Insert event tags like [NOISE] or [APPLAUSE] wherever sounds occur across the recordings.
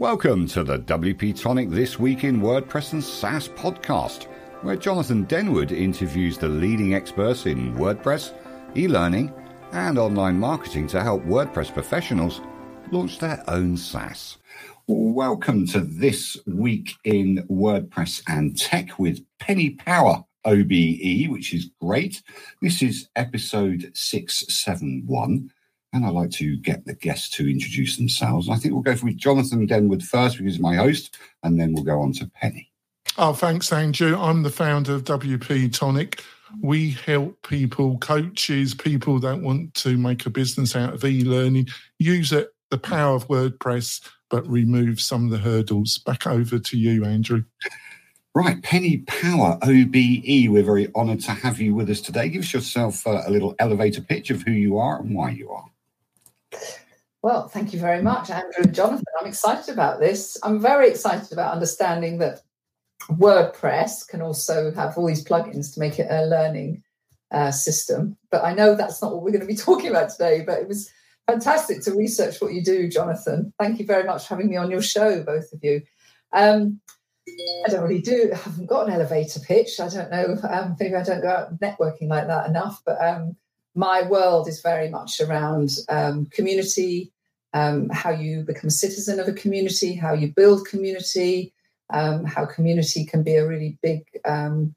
Welcome to the WP Tonic This Week in WordPress and SaaS podcast, where Jonathan Denwood interviews the leading experts in WordPress, e learning, and online marketing to help WordPress professionals launch their own SaaS. Welcome to This Week in WordPress and Tech with Penny Power OBE, which is great. This is episode 671 and I'd like to get the guests to introduce themselves. I think we'll go with Jonathan Denwood first because he's my host, and then we'll go on to Penny. Oh, thanks, Andrew. I'm the founder of WP Tonic. We help people, coaches, people that want to make a business out of e learning, use it, the power of WordPress, but remove some of the hurdles. Back over to you, Andrew. Right, Penny Power, OBE, we're very honoured to have you with us today. Give us yourself uh, a little elevator pitch of who you are and why you are. Well, thank you very much, Andrew and Jonathan. I'm excited about this. I'm very excited about understanding that WordPress can also have all these plugins to make it a learning uh, system. But I know that's not what we're going to be [LAUGHS] talking about today. But it was fantastic to research what you do, Jonathan. Thank you very much for having me on your show, both of you. Um, I don't really do, I haven't got an elevator pitch. I don't know. Um, maybe I don't go out networking like that enough. But um, my world is very much around um, community, um, how you become a citizen of a community, how you build community, um, how community can be a really big um,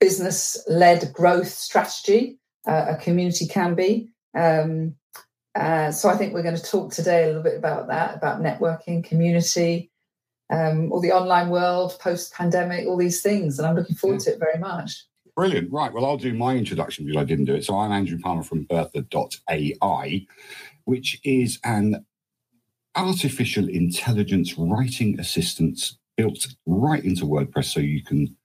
business led growth strategy. Uh, a community can be. Um, uh, so I think we're going to talk today a little bit about that, about networking, community, um, all the online world, post pandemic, all these things. And I'm looking forward yeah. to it very much. Brilliant. Right. Well, I'll do my introduction because I didn't do it. So I'm Andrew Palmer from Bertha.ai, which is an artificial intelligence writing assistant built right into WordPress so you can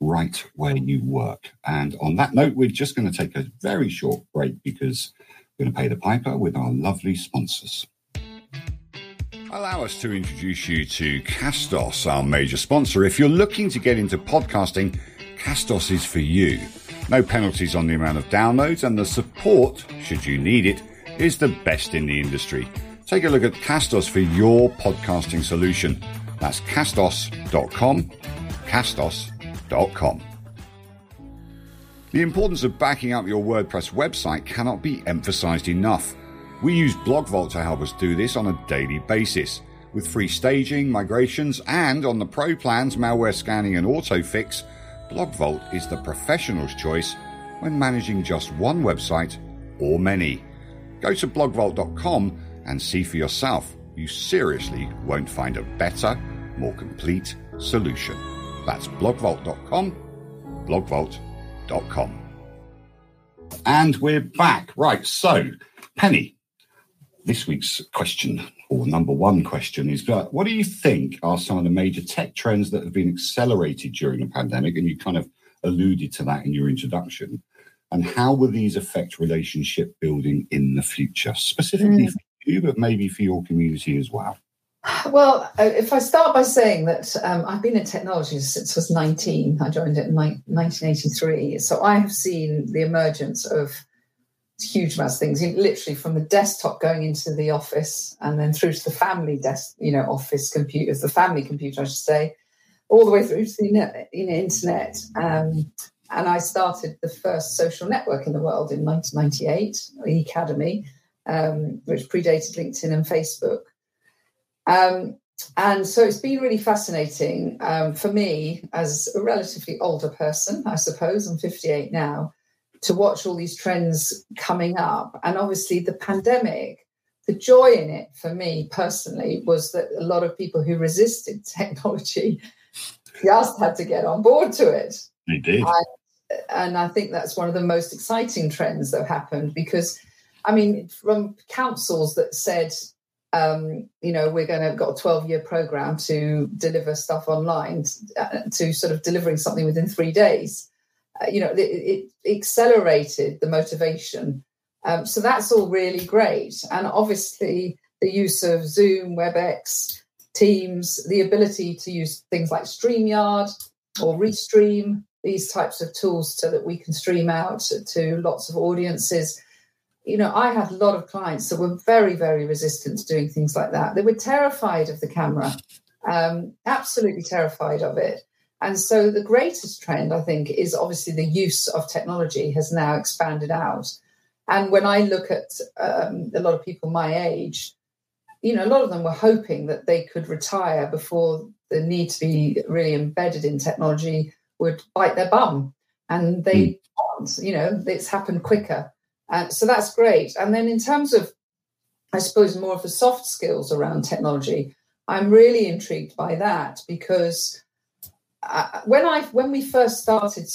write where you work. And on that note, we're just going to take a very short break because we're going to pay the piper with our lovely sponsors. Allow us to introduce you to Castos, our major sponsor. If you're looking to get into podcasting, Castos is for you. No penalties on the amount of downloads, and the support, should you need it, is the best in the industry. Take a look at Castos for your podcasting solution. That's castos.com, castos.com. The importance of backing up your WordPress website cannot be emphasized enough. We use BlogVault to help us do this on a daily basis. With free staging, migrations, and on the pro plans, malware scanning and autofix, BlogVault is the professional's choice when managing just one website or many. Go to blogvault.com and see for yourself. You seriously won't find a better, more complete solution. That's blogvault.com, blogvault.com. And we're back. Right, so, Penny, this week's question or number one question is what do you think are some of the major tech trends that have been accelerated during the pandemic? And you kind of alluded to that in your introduction. And how will these affect relationship building in the future, specifically mm. for you, but maybe for your community as well? Well, uh, if I start by saying that um, I've been in technology since I was 19, I joined it in 1983. So I have seen the emergence of huge amounts of things, literally from the desktop going into the office and then through to the family desk, you know, office computers, the family computer, I should say, all the way through to the net, you know, internet. Um, and I started the first social network in the world in 1998, Ecademy, um, which predated LinkedIn and Facebook. Um, and so it's been really fascinating um, for me as a relatively older person, I suppose. I'm 58 now to watch all these trends coming up. And obviously, the pandemic, the joy in it for me personally was that a lot of people who resisted [LAUGHS] technology just had to get on board to it. They did. And, and I think that's one of the most exciting trends that happened because, I mean, from councils that said, um, you know, we're going to got a 12 year program to deliver stuff online to, uh, to sort of delivering something within three days you know, it, it, accelerated the motivation. Um, so that's all really great. And obviously, the use of Zoom, WebEx, Teams, the ability to use things like StreamYard or Restream, these types of tools so that we can stream out to, to lots of audiences. you know, I had a lot of clients that were very, very resistant to doing things like that. They were terrified of the camera, um, absolutely terrified of it. And so the greatest trend, I think, is obviously the use of technology has now expanded out. And when I look at um, a lot of people my age, you know, a lot of them were hoping that they could retire before the need to be really embedded in technology would bite their bum. And they mm. can't, you know, it's happened quicker. Uh, so that's great. And then in terms of, I suppose, more of the soft skills around technology, I'm really intrigued by that because uh, when I when we first started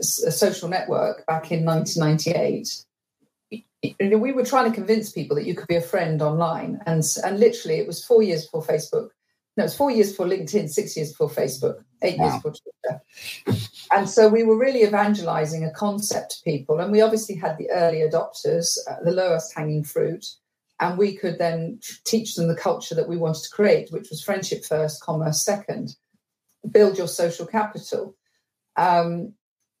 a social network back in 1998, we were trying to convince people that you could be a friend online, and and literally it was four years before Facebook. No, it was four years before LinkedIn, six years before Facebook, eight wow. years before Twitter. And so we were really evangelizing a concept to people, and we obviously had the early adopters, uh, the lowest hanging fruit, and we could then teach them the culture that we wanted to create, which was friendship first, commerce second. Build your social capital. Um,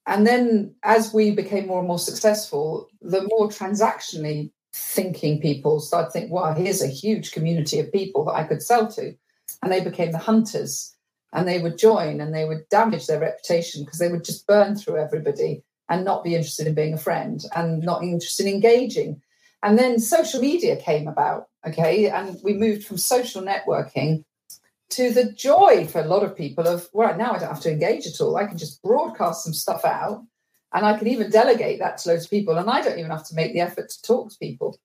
and then as we became more and more successful, the more transactionally thinking people started to think, wow, here's a huge community of people that I could sell to. And they became the hunters and they would join and they would damage their reputation because they would just burn through everybody and not be interested in being a friend and not interested in engaging. And then social media came about, okay, and we moved from social networking to the joy for a lot of people of well now i don't have to engage at all. I can just broadcast some stuff out and i can even delegate that to loads of people and i don't even have to make the effort to talk to people.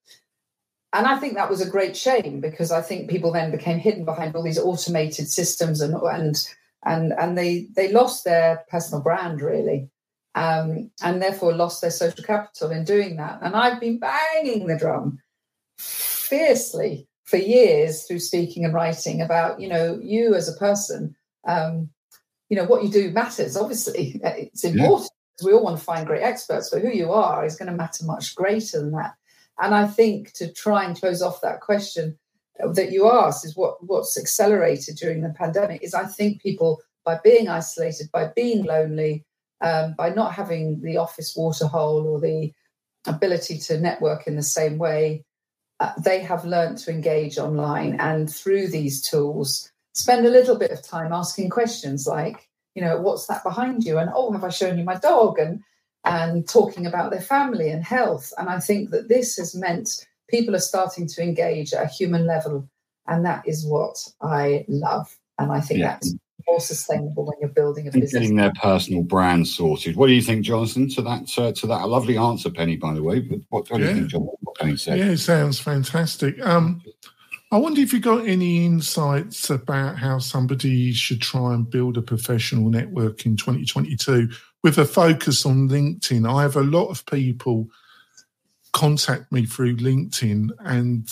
And i think that was a great shame because i think people then became hidden behind all these automated systems and and and and they they lost their personal brand really um, and therefore lost their social capital in doing that. And i've been banging the drum fiercely for years through speaking and writing about you know you as a person um, you know what you do matters obviously. [LAUGHS] It's important because we all want to find great experts but who you are is going to matter much greater than that. And i think to try and close off that question that you asked is what what's accelerated during the pandemic is i think people by being isolated by being lonely um, by not having the office waterhole or the ability to network in the same way uh, they have learned to engage online and through these tools spend a little bit of time asking questions like you know what's that behind you? and oh have i shown you my dog? and and talking about their family and health. And i think that this has meant people are starting to engage at a human level and that is what i love. And i think yeah. that's more sustainable when you're building a business. Getting their personal brand sorted. What do you think, Jonathan? To that, uh, to that, a lovely answer, Penny. By the way, but what, what do you think, John? What Penny said? Yeah, it sounds fantastic. Um, I wonder if you got any insights about how somebody should try and build a professional network in 2022 with a focus on LinkedIn. I have a lot of people contact me through LinkedIn and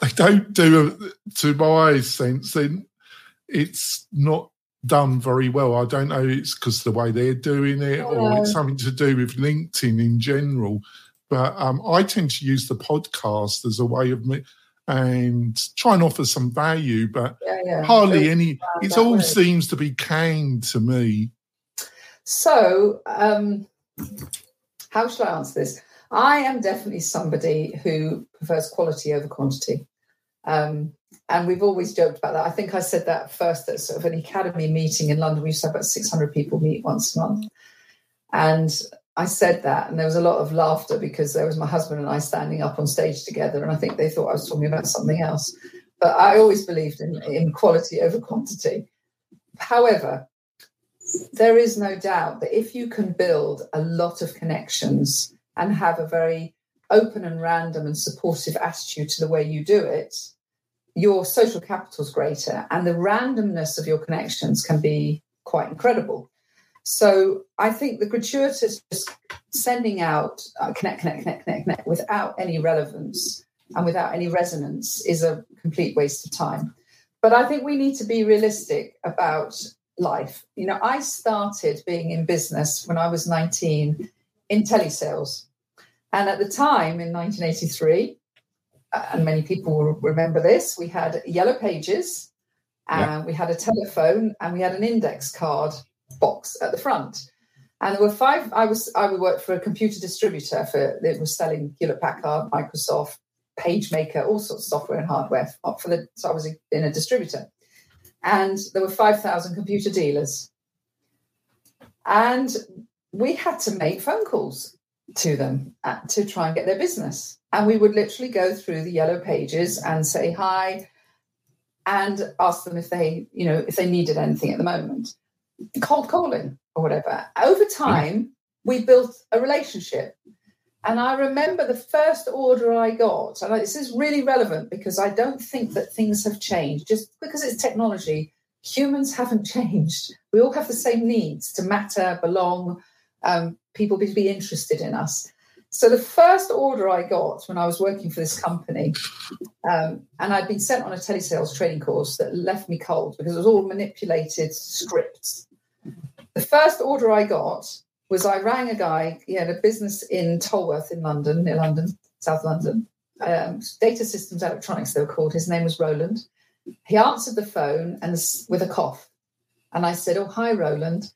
they don't do, to my sense, then it's not done very well. I don't know it's because the way they're doing it or it's something to do with LinkedIn in general. But um, I tend to use the podcast as a way of me and try and offer some value, but yeah, yeah. hardly any. It all way. seems to be kind to me. So, um, how shall I answer this? I am definitely somebody who prefers quality over quantity. Um, and we've always joked about that. I think I said that first at sort of an Ecademy meeting in London. We used to have about 600 people meet once a month. And I said that, and there was a lot of laughter because there was my husband and I standing up on stage together. And I think they thought I was talking about something else. But I always believed in, in quality over quantity. However, there is no doubt that if you can build a lot of connections and have a very open and random and supportive attitude to the way you do it, your social capital is greater and the randomness of your connections can be quite incredible. So I think the gratuitous just sending out uh, connect, connect, connect, connect, connect without any relevance and without any resonance is a complete waste of time. But I think we need to be realistic about life. You know, I started being in business when I was 19 in telesales. And at the time in 1983, and many people will remember this, we had yellow pages, and yeah. we had a telephone, and we had an index card box at the front. And there were five. I was I worked for a computer distributor for it was selling Hewlett Packard, Microsoft, PageMaker, all sorts of software and hardware for the. So I was in a distributor, and there were five thousand computer dealers, and we had to make phone calls to them uh, to try and get their business. And we would literally go through the yellow pages and say hi, and ask them if they, you know, if they needed anything at the moment. Cold calling or whatever. Over time, we built a relationship. And I remember the first order I got, and this is really relevant because I don't think that things have changed. Just because it's technology, humans haven't [LAUGHS] changed. We all have the same needs to matter, belong, um, people to be interested in us. So the first order I got when I was working for this company, um, and I'd been sent on a telesales training course that left me cold because it was all manipulated scripts. The first order I got was I rang a guy, he had a business in Tolworth in London, near London, South London, um, Data Systems Electronics, they were called. His name was Roland. He answered the phone and with a cough. And I said, Oh, hi, Roland.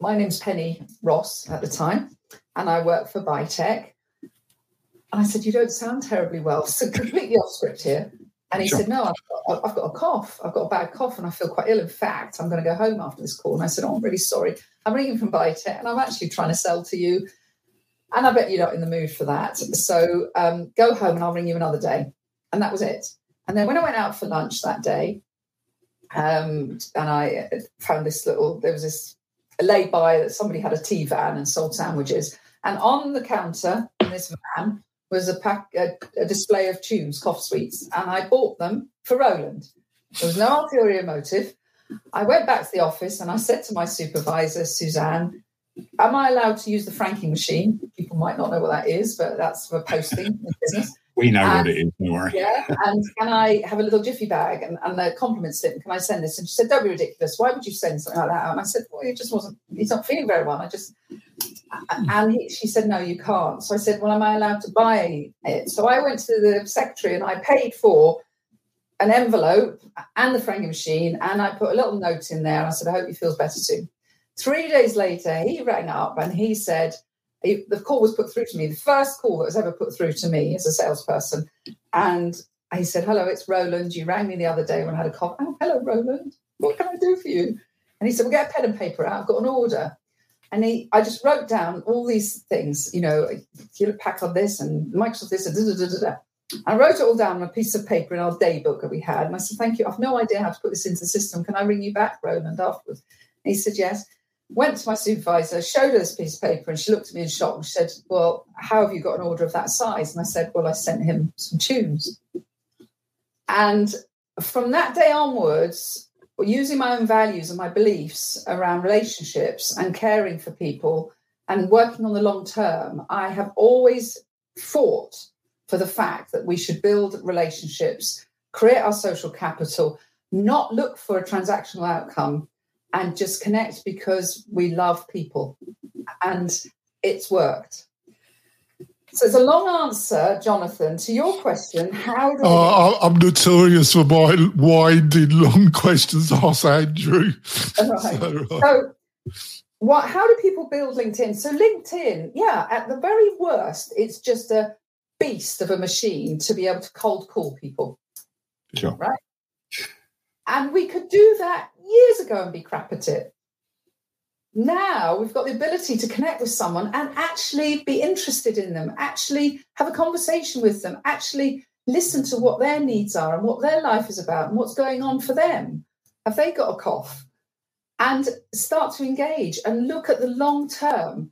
My name's Penny Ross at the time and I work for Bitech. And I said, You don't sound terribly well. So completely off script here. And he sure. said, No, I've got, I've got, a cough. I've got a bad cough and I feel quite ill. In fact, I'm going to go home after this call. And I said, Oh, I'm really sorry. I'm ringing from Bitech and I'm actually trying to sell to you. And I bet you're not in the mood for that. So um, go home and I'll ring you another day. And that was it. And then when I went out for lunch that day, um, and I found this little, there was this laid by that somebody had a tea van and sold sandwiches. And on the counter in this van was a pack, a, a display of tunes, cough sweets, and I bought them for Roland. There was no ulterior motive. I went back to the office and I said to my supervisor, Suzanne, Am I allowed to use the franking machine? People might not know what that is, but that's for posting in business. We know and, what it is, don't worry. Yeah, and can I have a little jiffy bag and, and the compliment slip? Can I send this? And she said, Don't be ridiculous. Why would you send something like that? And I said, Well, he just wasn't, he's not feeling very well. I just, and he, she said, No, you can't. So I said, Well, am I allowed to buy it? So I went to the secretary and I paid for an envelope and the franking machine, and I put a little note in there. And I said, I hope he feels better soon. Three days later, he rang up and he said, the call was put through to me, the first call that was ever put through to me as a salesperson. And he said, Hello, it's Roland. You rang me the other day when I had a cough. Oh, hello, Roland. What can I do for you? And he said, Well, get a pen and paper out. I've got an order. And he, I just wrote down all these things, you know, Hewlett Packard this and Microsoft this and da, da, da, da, I wrote it all down on a piece of paper in our day book that we had. And I said, Thank you. I've no idea how to put this into the system. Can I ring you back, Roland, afterwards? And he said, Yes went to my supervisor, showed her this piece of paper, and she looked at me in shock and she said, Well, how have you got an order of that size? And I said, Well, I sent him some tunes. And from that day onwards, using my own values and my beliefs around relationships and caring for people and working on the long term, I have always fought for the fact that we should build relationships, create our social capital, not look for a transactional outcome, and just connect because we love people. And it's worked. So it's a long answer, Jonathan, to your question. How do uh, I'm notorious for my winding long questions, ask Andrew. Right. [LAUGHS] so, uh... so, what? How do people build LinkedIn? So LinkedIn, yeah, at the very worst, it's just a beast of a machine to be able to cold call people. Sure. Right. And we could do that years ago and be crap at it. Now we've got the ability to connect with someone and actually be interested in them, actually have a conversation with them, actually listen to what their needs are and what their life is about and what's going on for them. Have they got a cough? And start to engage and look at the long term.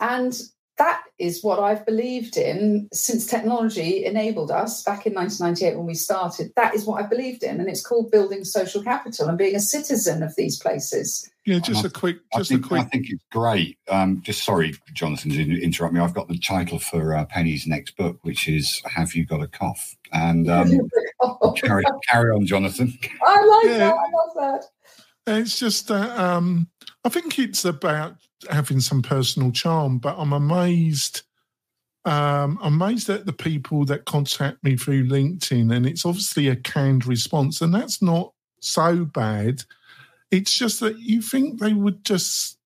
And that is what I've believed in since technology enabled us back in 1998 when we started. That is what I believed in, and it's called building social capital and being a citizen of these places. Yeah, just a quick, just think, a quick. I think it's great. Um, just sorry, Jonathan, to interrupt me. I've got the title for uh, Penny's next book, which is "Have You Got a Cough?" And [LAUGHS] um, carry, carry on, Jonathan. [LAUGHS] I like yeah. that. I love that. It's just that um, I think it's about having some personal charm, but I'm amazed. Um, I'm amazed at the people that contact me through LinkedIn, and it's obviously a canned response, and that's not so bad. It's just that you think they would just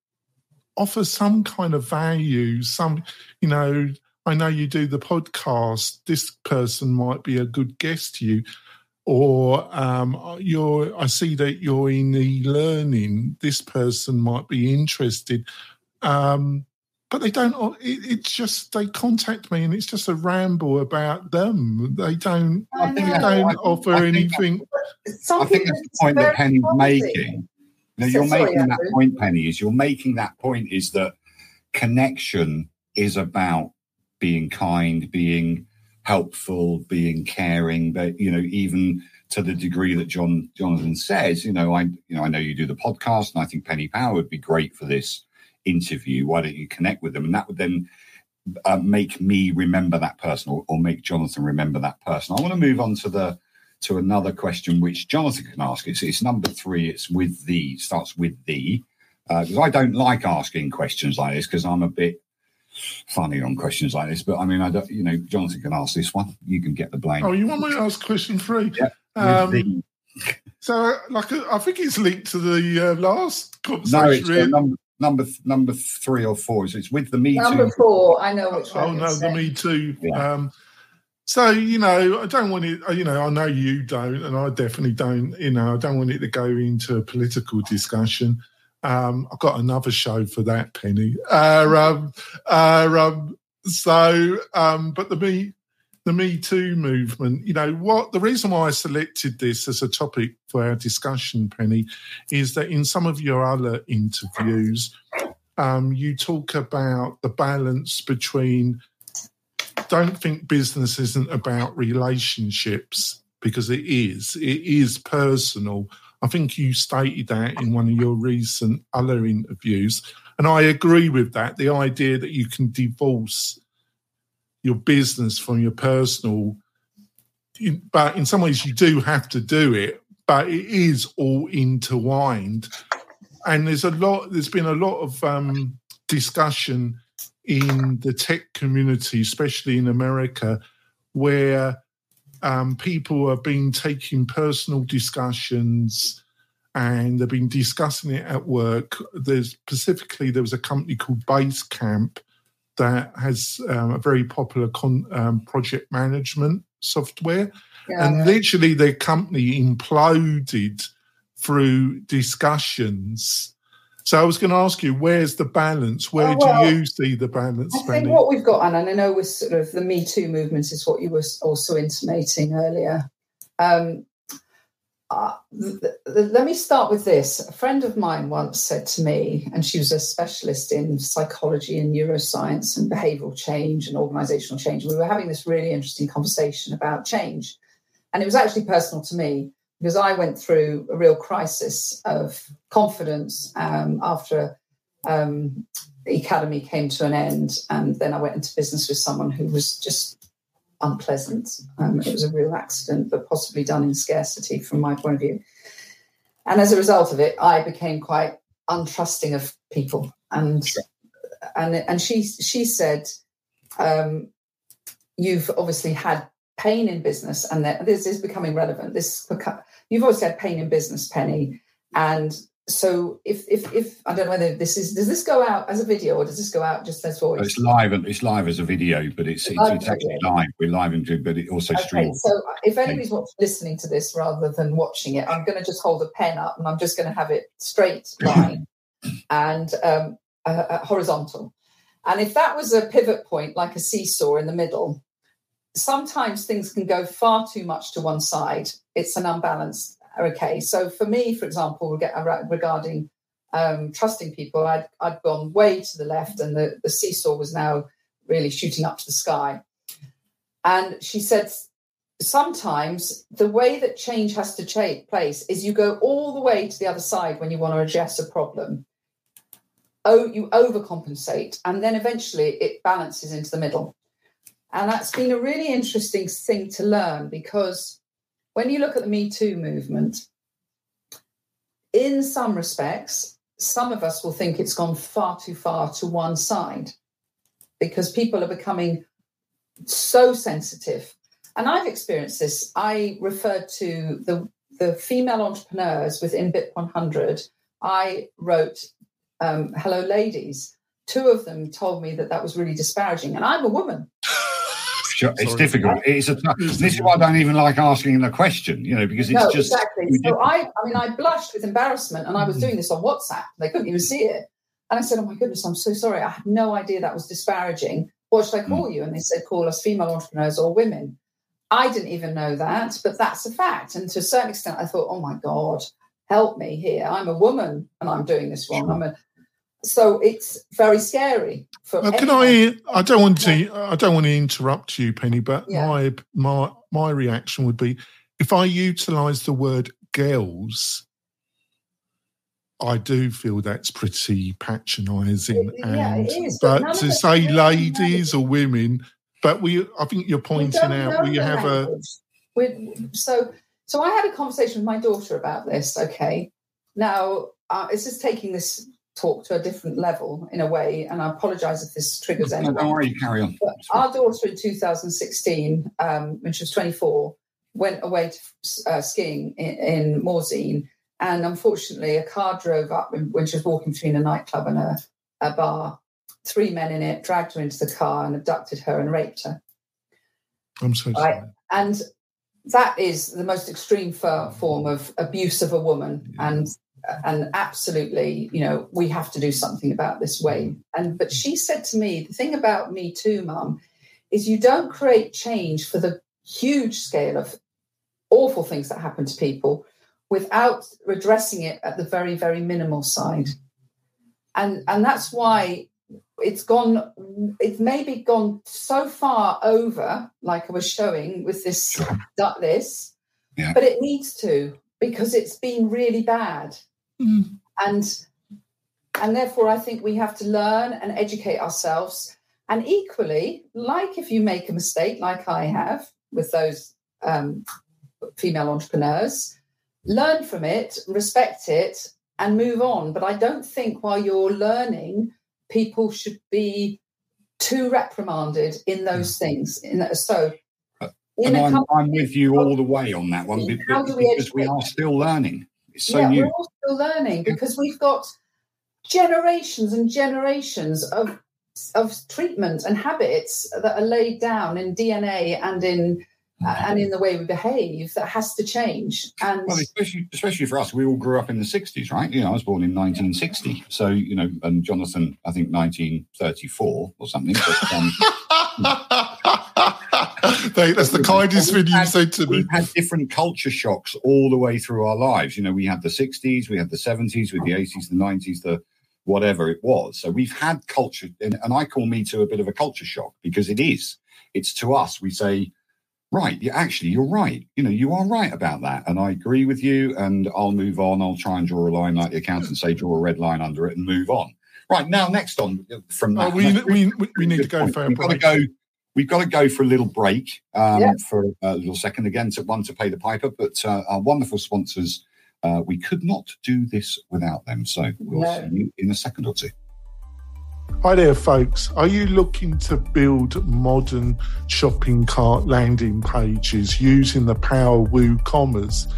offer some kind of value. Some, you know, I know you do the podcast. This person might be a good guest to you or um, you're I see that you're in e-learning. This person might be interested, um, but they don't. It, it's just they contact me, and it's just a ramble about them. They don't. I they don't offer I anything. I think that's the point that Penny's making. Now, you're so, making sorry, that point, Penny. Is you're making that point is that connection is about being kind, being helpful, being caring, but you know, even to the degree that John Jonathan says, you know, I you know, I know you do the podcast, and I think Penny Power would be great for this interview. Why don't you connect with them? And that would then uh, make me remember that person, or, or make Jonathan remember that person. I want to move on to the to another question which Jonathan can ask. It's, it's number three. It's with the starts with the because uh, I don't like asking questions like this because I'm a bit funny on questions like this. But I mean, I don't, you know, Jonathan can ask this one. You can get the blame. Oh, you want me to ask question three? Yeah. Um, so, like, I think it's linked to the uh, last conversation. No, it's really. number, number number three or four. So it's with the Me number Too. Number four. I know which one. Oh no, the Me Too. Yeah. Um, so you know, I don't want it. You know, I know you don't, and I definitely don't. You know, I don't want it to go into a political discussion. Um, I've got another show for that, Penny. Uh, um, uh, um, so, um, but the me, the Me Too movement, you know, what the reason why I selected this as a topic for our discussion, Penny, is that in some of your other interviews, um, you talk about the balance between don't think business isn't about relationships because it is. It is personal I think you stated that in one of your recent other interviews. And I agree with that. The idea that you can divorce your business from your personal, but in some ways you do have to do it, but it is all intertwined. And there's a lot, there's been a lot of um, discussion in the tech community, especially in America, where um, people have been taking personal discussions and they've been discussing it at work. There's specifically there was a company called Basecamp that has um, a very popular con, um, project management software, yeah. and literally their company imploded through discussions so I was going to ask you, where's the balance? Where oh, well, do you see the balance? I think what we've got, and I know with sort of the Me Too movement is what you were also intimating earlier. Um, uh, th- th- let me start with this. A friend of mine once said to me, and she was a specialist in psychology and neuroscience and behavioral change and organizational change. We were having this really interesting conversation about change. And it was actually personal to me because I went through a real crisis of confidence um, after um, the Ecademy came to an end, and then I went into business with someone who was just unpleasant. Um, it was a real accident, but possibly done in scarcity from my point of view. And as a result of it, I became quite untrusting of people. And and and she she said, um, "You've obviously had pain in business, and that this is becoming relevant. This you've always had pain in business, Penny, and so if if if I don't know whether this is does this go out as a video or does this go out just as voice? It's live and it's live as a video, but it's it's, it's actually live. We're live into but it also okay, streams. So if anybody's listening to this rather than watching it, I'm going to just hold a pen up and I'm just going to have it straight [LAUGHS] line and um, uh, uh, horizontal. And if that was a pivot point, like a seesaw in the middle, sometimes things can go far too much to one side. It's an unbalanced. Okay, so for me, for example, regarding um, trusting people, I'd, I'd gone way to the left, and the, the seesaw was now really shooting up to the sky. And she said, sometimes the way that change has to take place is you go all the way to the other side when you want to address a problem. Oh, you overcompensate, and then eventually it balances into the middle. And that's been a really interesting thing to learn because when you look at the Me Too movement, in some respects, some of us will think it's gone far too far to one side because people are becoming so sensitive. And I've experienced this. I referred to the, the female entrepreneurs within BIP 100. I wrote um, hello ladies. Two of them told me that that was really disparaging, and I'm a woman. Sure, it's difficult. It's a, this is why I don't even like asking the question, you know, because it's no, just exactly. So I, I mean, I blushed with embarrassment, and I was doing this on WhatsApp. They couldn't even see it, and I said, "Oh my goodness, I'm so sorry. I had no idea that was disparaging. What should I call mm. you?" And they said, "Call us female entrepreneurs or women." I didn't even know that, but that's a fact. And to a certain extent, I thought, "Oh my god, help me here. I'm a woman, and I'm doing this wrong. Sure. I'm a so it's very scary. For well, can I? I don't want to. I don't want to interrupt you, Penny. But yeah. my my my reaction would be if I utilise the word girls. I do feel that's pretty patronising, yeah, and but, but to say ladies or women, but we, I think you're pointing out we have language. a. we so, so I had a conversation with my daughter about this. Okay, now uh, it's just taking this talk to a different level in a way. And I apologize if this triggers anyone. don't worry, carry on. But our daughter in 2016, um, when she was 24, went away to uh, skiing in, in Morzine. And unfortunately, a car drove up when she was walking between a nightclub and a, a bar. Three men in it dragged her into the car and abducted her and raped her. I'm so sorry. Right? And that is the most extreme form of abuse of a woman. Yeah. And and absolutely you know we have to do something about this way and but mm. she said to me the thing about me too mum is you don't create change for the huge scale of awful things that happen to people without redressing it at the very very minimal side and and that's why it's gone it's maybe gone so far over like i was showing with this sure. this yeah. but it needs to because it's been really bad Mm. And and therefore I think we have to learn and educate ourselves. And equally, like if you make a mistake, like I have with those um, female entrepreneurs, learn from it, respect it, and move on. But I don't think while you're learning, people should be too reprimanded in those things. In that, so, in I'm, I'm, with you all the way on that one because, we, because we are still learning. So yeah, new. We're all still learning because we've got generations and generations of of treatment and habits that are laid down in DNA and in uh, and in the way we behave that has to change. And well, especially especially for us, we all grew up in the '60s, right? You know, I was born in 1960, so you know, and Jonathan, I think 1934 or something. But, um, [LAUGHS] that's the kindest thing you've said to me. We've had different culture shocks all the way through our lives. You know, we had the 60s, we had the 70s, with the 80s, the 90s, the whatever it was. So we've had culture, and, and I call me to a bit of a culture shock because it is. It's to us. We say, right, yeah, actually, you're right. You know, you are right about that. And I agree with you. And I'll move on. I'll try and draw a line like the accountant say, draw a red line under it and move on. Right now, next on from that, oh, we, we, we, we, need to go for a break. Go, We've got to go for a little break um, yeah. for a little second again to one to pay the piper, but uh, our wonderful sponsors, uh, we could not do this without them. So we'll no. see you in a second or two. Hi there, folks. Are you looking to build modern shopping cart landing pages using the power of WooCommerce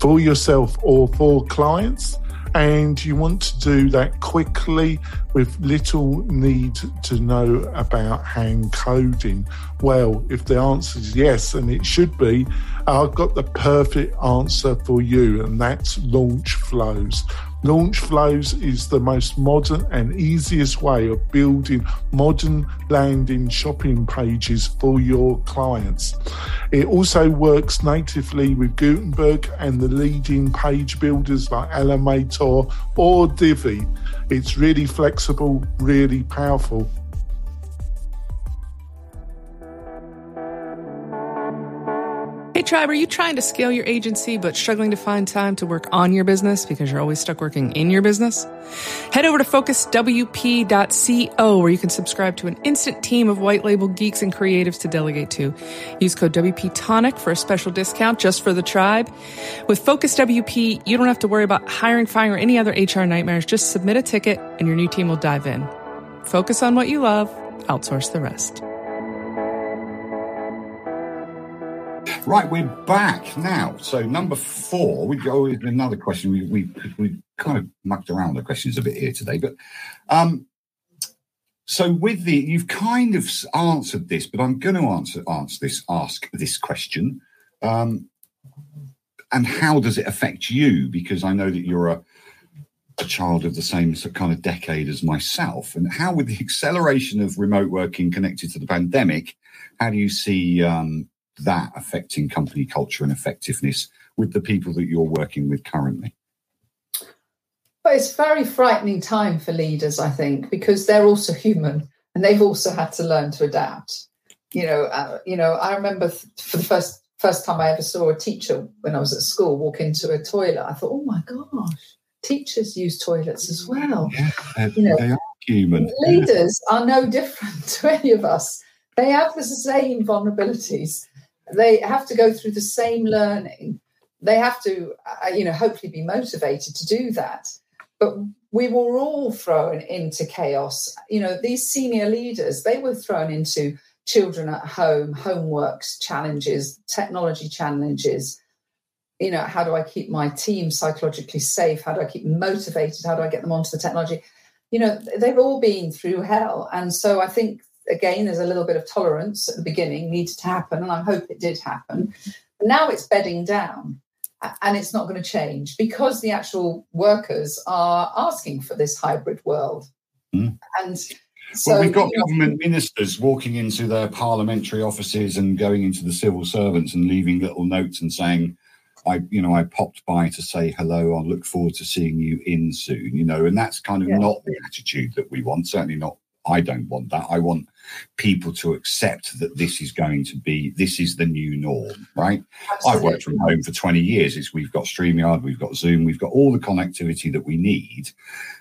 for yourself or for clients? And you want to do that quickly with little need to know about hand coding? Well, if the answer is yes, and it should be, I've got the perfect answer for you, and that's LaunchFlows. Launch Flows is the most modern and easiest way of building modern landing shopping pages for your clients. It also works natively with Gutenberg and the leading page builders like Elementor or Divi. It's really flexible, really powerful, Tribe, are you trying to scale your agency but struggling to find time to work on your business because you're always stuck working in your business? Head over to focuswp.co where you can subscribe to an instant team of white label geeks and creatives to delegate to. Use code WP Tonic for a special discount just for the tribe. With Focus WP, you don't have to worry about hiring, firing, or any other HR nightmares. Just submit a ticket and your new team will dive in. Focus on what you love, outsource the rest. Right, we're back now. So number four, we go with another question. We we we kind of mucked around the questions a bit here today, but um, so with the you've kind of answered this, but I'm going to answer answer this ask this question. Um, and how does it affect you? Because I know that you're a a child of the same kind of decade as myself. And how, with the acceleration of remote working connected to the pandemic, how do you see um, that affecting company culture and effectiveness with the people that you're working with currently? But it's a very frightening time for leaders, I think, because they're also [LAUGHS] human and they've also had to learn to adapt. You know, uh, you know. I remember th- for the first first time I ever saw a teacher when I was at school walk into a toilet. I thought, oh my gosh, teachers use toilets as well. Yeah, you know, they are human. Leaders yeah. are no different [LAUGHS] to any of us. They have the same vulnerabilities. They have to go through the same learning. They have to, uh, you know, hopefully be motivated to do that. But we were all thrown into chaos. You know, these senior leaders, they were thrown into children at home, homeworks, challenges, technology challenges. You know, how do I keep my team psychologically safe? How do I keep motivated? How do I get them onto the technology? You know, they've all been through hell. And so I think again, there's a little bit of tolerance at the beginning needed to happen, and I hope it did happen. But now it's bedding down, and it's not going to change because the actual workers are asking for this hybrid world. Mm. And so, well, we've got government ministers walking into their parliamentary offices and going into the civil servants and leaving little notes and saying, I, you know, I popped by to say hello. I'll look forward to seeing you in soon. You know, and that's kind of yeah. not the attitude that we want. Certainly not I don't want that. I want people to accept that this is going to be this is the new norm, right? Absolutely. I've worked from home for 20 years. It's we've got StreamYard, we've got Zoom, we've got all the connectivity that we need.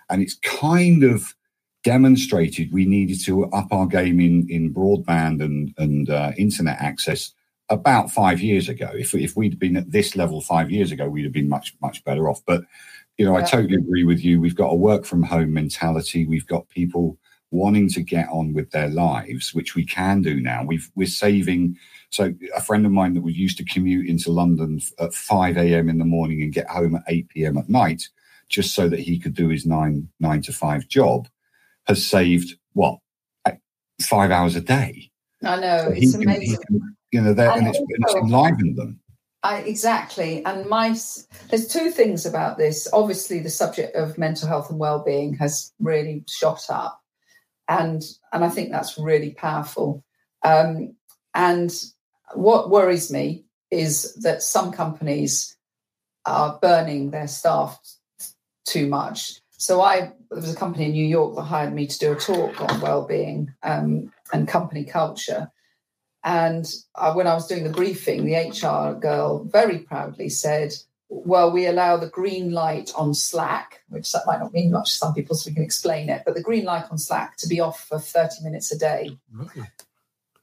And it's kind of demonstrated we needed to up our game in, in broadband and, and uh, internet access about five years ago. If, if we'd been at this level five years ago, we'd have been much, much better off. But, you know, yeah. I totally agree with you. We've got a work from home mentality. We've got people wanting to get on with their lives, which we can do now. We've, we're saving. So, a friend of mine that was used to commute into London at 5 a.m. in the morning and get home at 8 p.m. at night, just so that he could do his nine nine to five job, has saved what five hours a day. I know so it's can, amazing. Can, you know, and, it's, it's enlivened them. I, exactly. And my there's two things about this. Obviously, the subject of mental health and well-being has really shot up and and I think that's really powerful. Um, and what worries me is that some companies are burning their staff too much. So I there was a company in New York that hired me to do a talk on well-being um, and company culture. And uh, when I was doing the briefing, the HR girl very proudly said, well, we allow the green light on Slack, which that might not mean much to some people, so we can explain it, but the green light on Slack to be off for 30 minutes a day.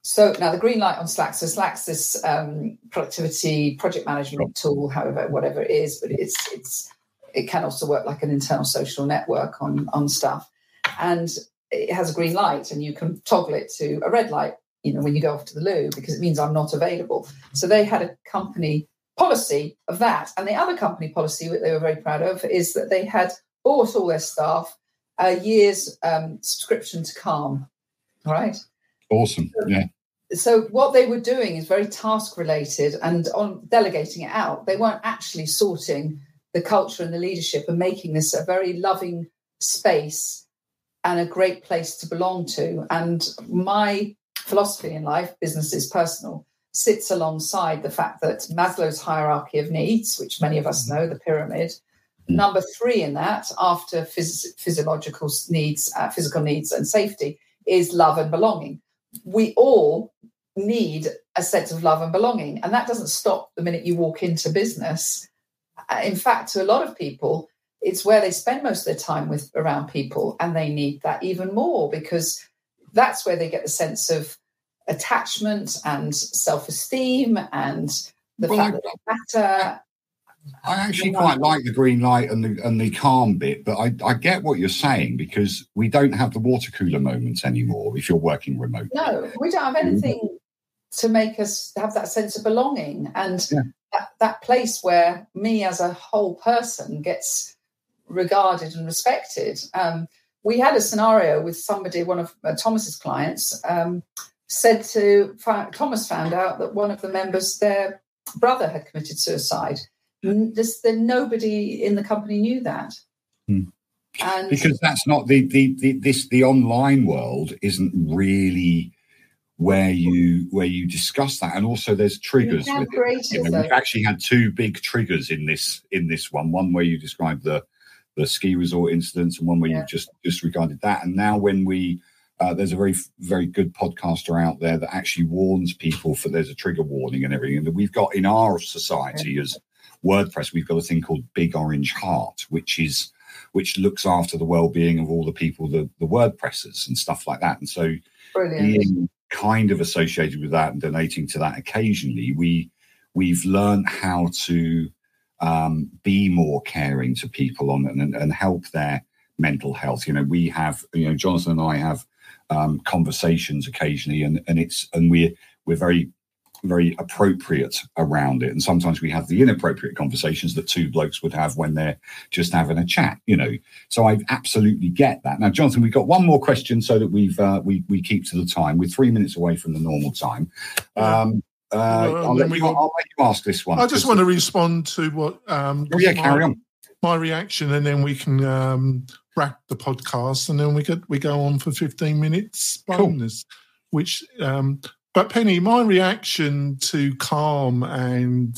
So now the green light on Slack, so Slack's this um, productivity project management tool, however, whatever it is, but it's it's it can also work like an internal social network on on stuff. And it has a green light and you can toggle it to a red light, you know, when you go off to the loo, because it means I'm not available. So they had a company policy of that. And the other company policy that they were very proud of is that they had bought all their staff a year's um, subscription to Calm. All right. Awesome. Yeah. So what they were doing is very task related and on delegating it out. They weren't actually sorting the culture and the leadership and making this a very loving space and a great place to belong to. And my philosophy in life, business is personal, sits alongside the fact that Maslow's hierarchy of needs, which many of us mm-hmm. know, the pyramid, mm. number three in that, after phys- physiological needs, uh, physical needs and safety, is love and belonging. We all need a sense of love and belonging, and that doesn't stop the minute you walk into business. Uh, in fact, to a lot of people, it's where they spend most of their time with around people, and they need that even more because that's where they get the sense of attachment and self-esteem and the well, fact I, that they matter. I actually quite like the green light and the and the calm bit, but I, I get what you're saying because we don't have the water cooler moments anymore if you're working remote. No, we don't have anything to make us have that sense of belonging and Yeah. that, that place where me as a whole person gets regarded and respected. Um, we had a scenario with somebody, one of uh, Thomas's clients, um, said to Thomas found out that one of the members, their brother, had committed suicide. This, the, nobody in the company knew that. Hmm. And because that's not the, the the this the online world isn't really where you where you discuss that and also there's triggers with it. You know, we've actually had two big triggers in this in this one one where you described the the ski resort incidents and one where Yeah. you've just disregarded that and now when we uh, there's a very very good podcaster out there that actually warns people for there's a trigger warning and everything and that we've got in our society as wordpress we've got a thing called big orange heart which is which looks after the well-being of all the people the, the wordpressers and stuff like that and so brilliant. being kind of associated with that and donating to that occasionally, we we've learned how to um, be more caring to people on and, and help their mental health. You know, we have you know Jonathan and I have um, conversations occasionally, and and it's and we're we're very very appropriate around it and sometimes we have the inappropriate conversations that two blokes would have when they're just having a chat you know so I absolutely get that. Now, Jonathan, we've got one more question so that we've uh, we we keep to the time. We're three minutes away from the normal time. Um, uh, Well, I'll, let you, got- I'll let you ask this one. I just want to respond to what. Um, Oh, yeah, my- carry on. My reaction, and then we can um, wrap the podcast, and then we get we go on for fifteen minutes Cool. Which, um, but Penny, my reaction to Calm and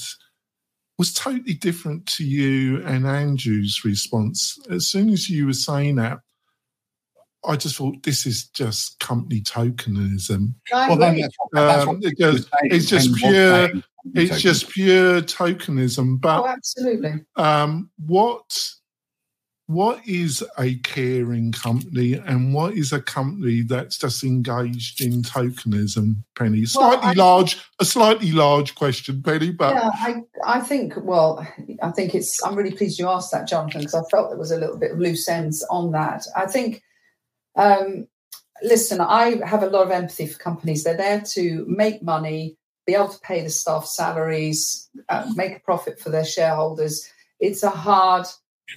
was totally different to you and Andrew's response. As soon as you were saying that, I just thought this is just company tokenism. Well, then that's, Um, it goes- it's just pure- It's token. just pure tokenism. But oh, absolutely. um, what what is a caring company and what is a company that's just engaged in tokenism penny Well, slightly I- large a slightly large question penny but yeah, I, I think, well, I think it's, I'm really pleased you asked that, Jonathan, because I felt there was a little bit of loose ends on that. I think, um, listen, I have a lot of empathy for companies. They're there to make money, be able to pay the staff salaries, uh, make a profit for their shareholders. It's a hard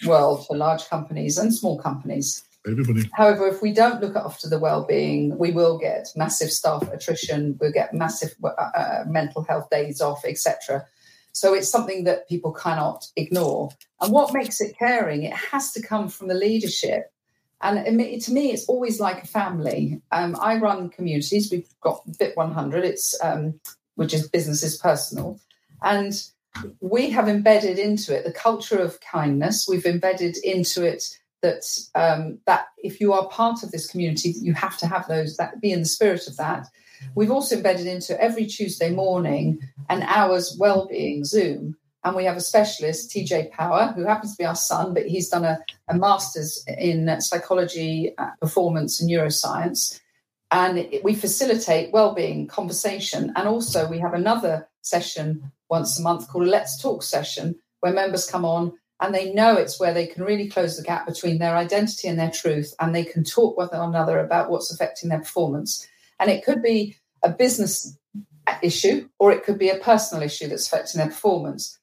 world for large companies and small companies. everybody However, if we don't look after the well-being, we will get massive staff attrition. We'll get massive uh, uh, mental health days off, etc. So it's something that people cannot ignore. And what makes it caring? It has to come from the leadership. And it to me, it's always like a family. Um, I run communities. We've got BIP 100. It's um, which is businesses personal, and we have embedded into it the culture of kindness. We've embedded into it that um, that if you are part of this community, you have to have those that be in the spirit of that. We've also embedded into every Tuesday morning an hour's well-being Zoom, and we have a specialist, TJ Power, who happens to be our son, but he's done a, a master's in psychology, uh, performance, and neuroscience. And we facilitate well-being conversation, and also we have another session once a month called a Let's Talk session, where members come on and they know it's where they can really close the gap between their identity and their truth, and they can talk with one another about what's affecting their performance. And it could be a business issue, or it could be a personal issue that's affecting their performance.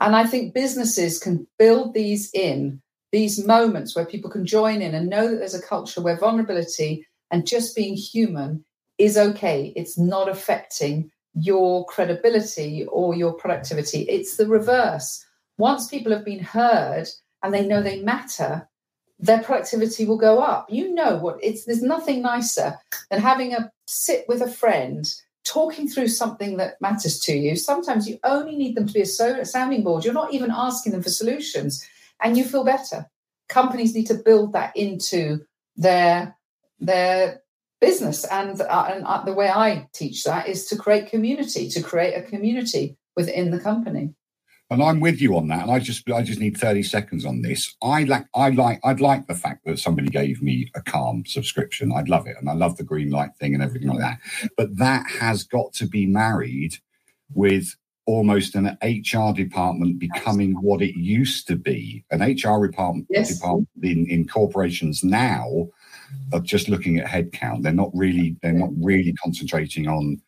And I think businesses can build these in, these moments where people can join in and know that there's a culture where vulnerability and just being human is okay. It's not affecting your credibility or your productivity. It's the reverse. Once people have been heard and they know they matter, their productivity will go up. You know what it's there's nothing nicer than having a sit with a friend talking through something that matters to you. Sometimes you only need them to be a so- sounding board. You're not even asking them for solutions and you feel better. Companies need to build that into their their business and, uh, and uh, the way I teach that is to create community, to create a community within the company. And I'm with you on that. And I just I just need 30 seconds on this. I like I like I'd like the fact that somebody gave me a calm subscription. I'd love it. And I love the green light thing and everything like that. But that has got to be married with almost an HR department becoming what it used to be. An HR department, Yes. department in, in corporations now are just looking at headcount. They're not really they're not really concentrating on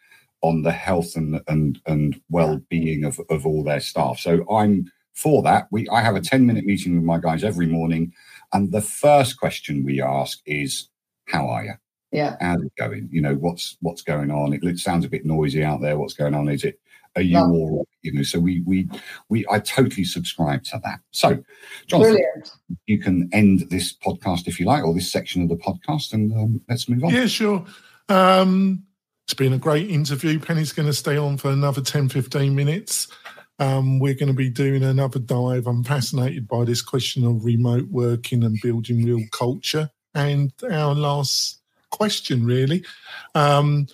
on the health and and and well-being of, of all their staff. So I'm for that. We I have a mm-hmm. 10 minute meeting with my guys every morning, and the first question we ask is, "How are you? Yeah, how's it going? You know, what's what's going on? It, it sounds a bit noisy out there. What's going on? Is it are you no. all you know so we we we i totally subscribe to that so jonathan Brilliant. you can end this podcast if you like or this section of the podcast and um, let's move on yeah sure um it's been a great interview penny's going to stay on for another 10 15 minutes um, we're going to be doing another dive. I'm fascinated by this question of remote working and building real culture. And our last question, really. Um,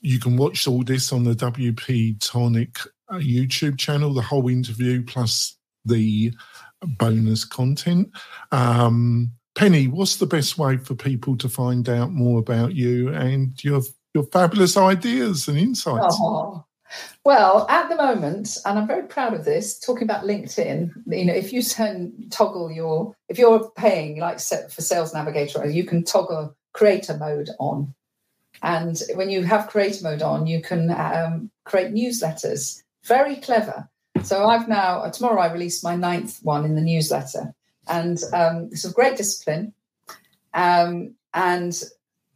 you can watch all this on the WP Tonic uh, YouTube channel, the whole interview plus the bonus content. Um, Penny, what's the best way for people to find out more about you and your your fabulous ideas and insights? Oh, well, at the moment, and I'm very proud of this, talking about LinkedIn, you know, if you turn toggle your, if you're paying like for Sales Navigator, you can toggle creator mode on. And when you have create mode on, you can um, create newsletters. Very clever. So I've now, uh, tomorrow I release my ninth one in the newsletter. And um, it's a great discipline. Um, and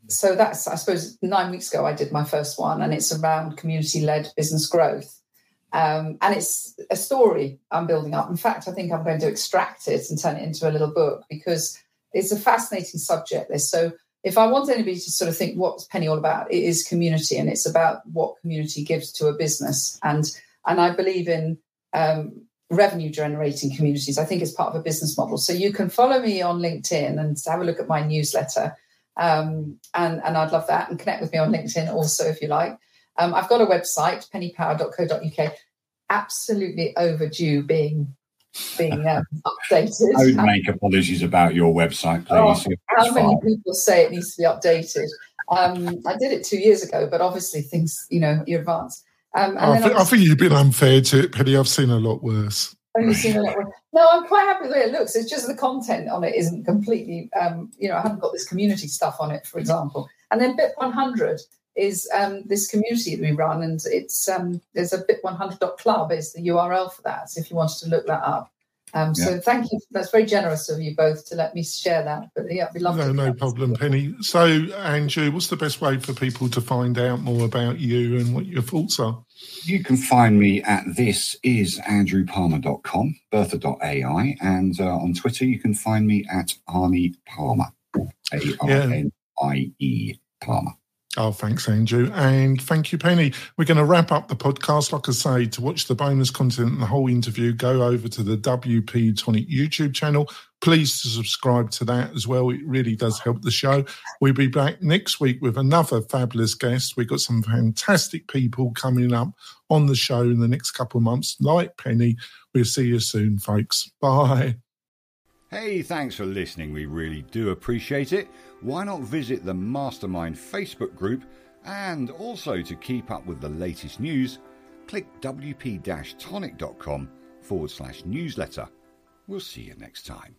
so that's, I suppose, nine weeks ago I did my first one, and it's around community led business growth. Um, and it's a story I'm building up. In fact, I think I'm going to extract it and turn it into a little book because it's a fascinating subject. This so if I want anybody to sort of think what's Penny all about, it is community, and it's about what community gives to a business. And and I believe in um, revenue generating communities. I think it's part of a business model. So you can follow me on LinkedIn and have a look at my newsletter. Um, and and I'd love that. And connect with me on LinkedIn also if you like. Um, I've got a website, pennypower.co.uk. Absolutely overdue being being um, [LAUGHS] updated. I would make apologies about your website, please. Oh, how many people say it needs to be updated? Um, I did it two years ago, but obviously things, you know, you advance. Um, I, think, I think you've been unfair to it, Penny. I've seen a lot worse. Only seen a lot worse. No, I'm quite happy with the way it looks. It's just the content on it isn't completely, um, you know, I haven't got this community stuff on it, for example. And then BIP 100 is um, this community that we run, and it's um, there's a bip100.club is the URL for that. So if you wanted to look that up. Um, so yeah. thank you. That's very generous of you both to let me share that. But yeah, we love. No, no problem, Penny. So Andrew, what's the best way for people to find out more about you and what your thoughts are? You can find me at this is andrewpalmer.com, bertha.ai, and uh, on Twitter you can find me at Arnie Palmer, A R N I E Palmer. Oh, thanks, Andrew. And thank you, Penny. We're going to wrap up the podcast. Like I say, to watch the bonus content and the whole interview, go over to the WP Tonic YouTube channel. Please subscribe to that as well. It really does help the show. We'll be back next week with another fabulous guest. We've got some fantastic people coming up on the show in the next couple of months, like Penny. We'll see you soon, folks. Bye. Hey, thanks for listening. We really do appreciate it. Why not visit the Mastermind Facebook group? And also to keep up with the latest news, click wp tonic.com forward slash newsletter. We'll see you next time.